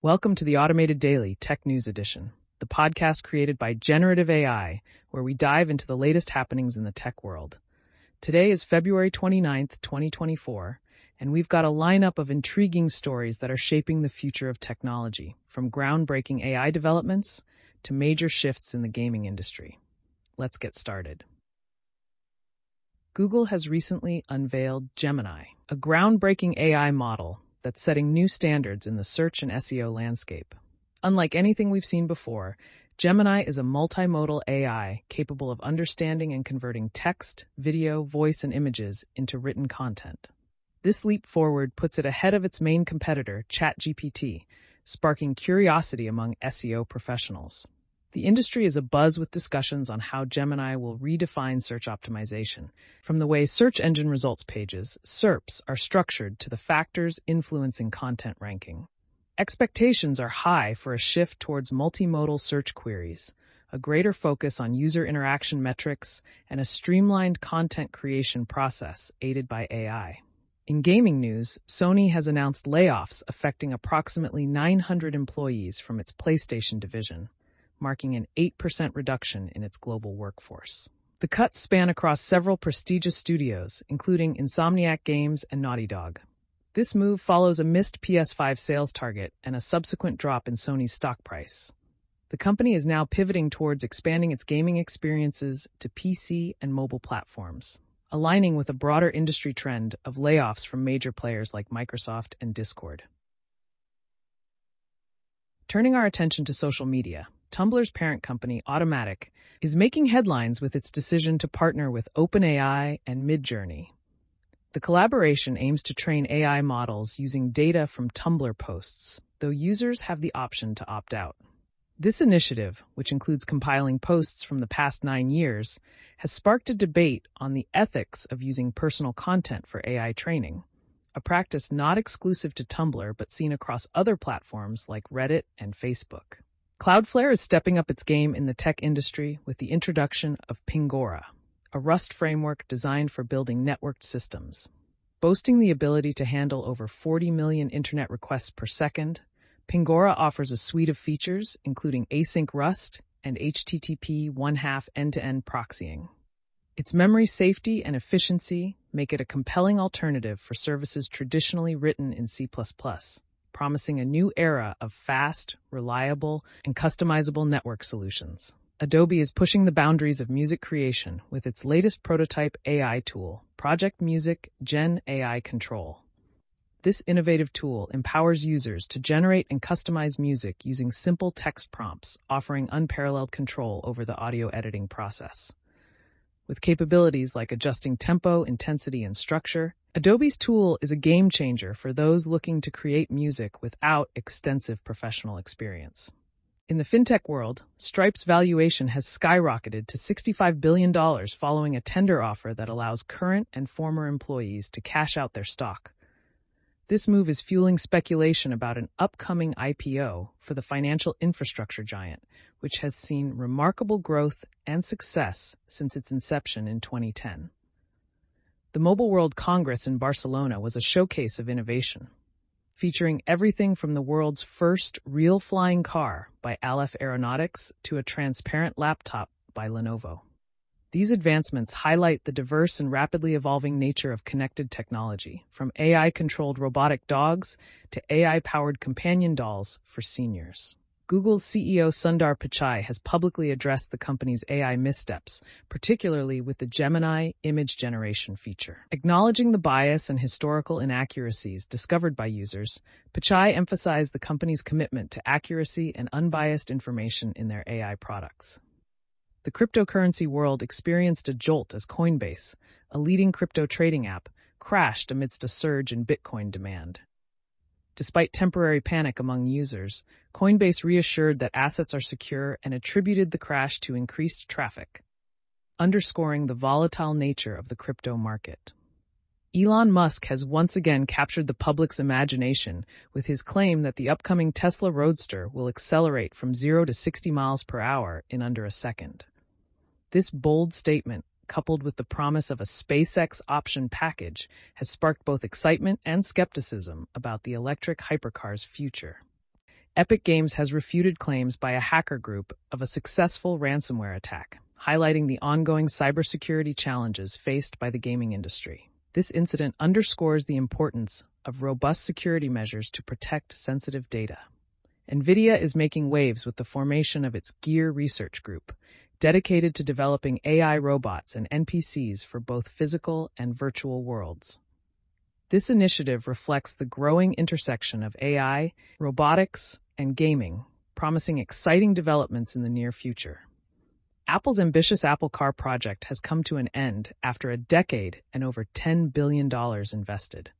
Welcome to the Automated Daily Tech News Edition, the podcast created by Generative AI, where we dive into the latest happenings in the tech world. Today is February 29th, 2024, and we've got a lineup of intriguing stories that are shaping the future of technology, from groundbreaking AI developments to major shifts in the gaming industry. Let's get started. Google has recently unveiled Gemini, a groundbreaking AI model that's setting new standards in the search and SEO landscape. Unlike anything we've seen before, Gemini is a multimodal AI capable of understanding and converting text, video, voice, and images into written content. This leap forward puts it ahead of its main competitor, ChatGPT, sparking curiosity among SEO professionals. The industry is abuzz with discussions on how Gemini will redefine search optimization, from the way search engine results pages, SERPs, are structured to the factors influencing content ranking. Expectations are high for a shift towards multimodal search queries, a greater focus on user interaction metrics, and a streamlined content creation process aided by AI. In gaming news, Sony has announced layoffs affecting approximately 900 employees from its PlayStation division marking an 8% reduction in its global workforce. The cuts span across several prestigious studios, including Insomniac Games and Naughty Dog. This move follows a missed PS5 sales target and a subsequent drop in Sony's stock price. The company is now pivoting towards expanding its gaming experiences to PC and mobile platforms, aligning with a broader industry trend of layoffs from major players like Microsoft and Discord. Turning our attention to social media, Tumblr's parent company, Automattic, is making headlines with its decision to partner with OpenAI and Midjourney. The collaboration aims to train AI models using data from Tumblr posts, though users have the option to opt out. This initiative, which includes compiling posts from the past nine years, has sparked a debate on the ethics of using personal content for AI training, a practice not exclusive to Tumblr but seen across other platforms like Reddit and Facebook. Cloudflare is stepping up its game in the tech industry with the introduction of Pingora, a Rust framework designed for building networked systems. Boasting the ability to handle over 40 million internet requests per second, Pingora offers a suite of features, including async Rust and HTTP one-half end-to-end proxying. Its memory safety and efficiency make it a compelling alternative for services traditionally written in C++ promising a new era of fast, reliable, and customizable network solutions. Adobe is pushing the boundaries of music creation with its latest prototype AI tool, Project Music Gen AI Control. This innovative tool empowers users to generate and customize music using simple text prompts, offering unparalleled control over the audio editing process. With capabilities like adjusting tempo, intensity, and structure, Adobe's tool is a game changer for those looking to create music without extensive professional experience. In the fintech world, Stripe's valuation has skyrocketed to $65 billion following a tender offer that allows current and former employees to cash out their stock. This move is fueling speculation about an upcoming IPO for the financial infrastructure giant, which has seen remarkable growth and success since its inception in 2010. The Mobile World Congress in Barcelona was a showcase of innovation, featuring everything from the world's first real flying car by Alef Aeronautics to a transparent laptop by Lenovo. These advancements highlight the diverse and rapidly evolving nature of connected technology, from AI-controlled robotic dogs to AI-powered companion dolls for seniors. Google's CEO Sundar Pichai has publicly addressed the company's AI missteps, particularly with the Gemini image generation feature. Acknowledging the bias and historical inaccuracies discovered by users, Pichai emphasized the company's commitment to accuracy and unbiased information in their AI products. The cryptocurrency world experienced a jolt as Coinbase, a leading crypto trading app, crashed amidst a surge in Bitcoin demand. Despite temporary panic among users, Coinbase reassured that assets are secure and attributed the crash to increased traffic, underscoring the volatile nature of the crypto market. Elon Musk has once again captured the public's imagination with his claim that the upcoming Tesla Roadster will accelerate from 0 to 60 miles per hour in under a second. This bold statement coupled with the promise of a SpaceX option package, has sparked both excitement and skepticism about the electric hypercar's future. Epic Games has refuted claims by a hacker group of a successful ransomware attack, highlighting the ongoing cybersecurity challenges faced by the gaming industry. This incident underscores the importance of robust security measures to protect sensitive data. NVIDIA is making waves with the formation of its Gear Research Group, dedicated to developing AI robots and NPCs for both physical and virtual worlds. This initiative reflects the growing intersection of AI, robotics, and gaming, promising exciting developments in the near future. Apple's ambitious Apple Car project has come to an end after a decade and over $10 billion invested.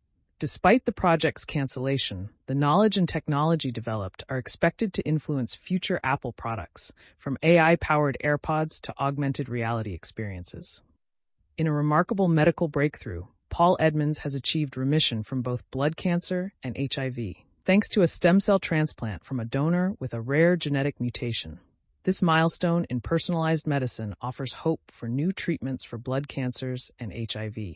Despite the project's cancellation, the knowledge and technology developed are expected to influence future Apple products, from AI powered AirPods to augmented reality experiences. In a remarkable medical breakthrough, Paul Edmonds has achieved remission from both blood cancer and HIV, thanks to a stem cell transplant from a donor with a rare genetic mutation. This milestone in personalized medicine offers hope for new treatments for blood cancers and HIV.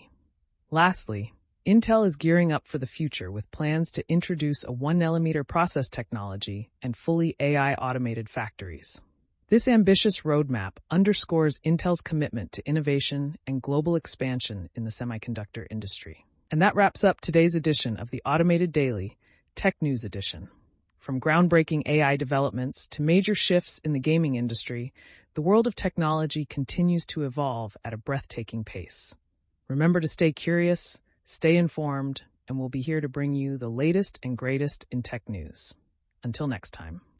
Lastly, Intel is gearing up for the future with plans to introduce a 1nm process technology and fully AI automated factories. This ambitious roadmap underscores Intel's commitment to innovation and global expansion in the semiconductor industry. And that wraps up today's edition of the Automated Daily Tech News Edition. From groundbreaking AI developments to major shifts in the gaming industry, the world of technology continues to evolve at a breathtaking pace. Remember to stay curious, stay informed, and we'll be here to bring you the latest and greatest in tech news. Until next time.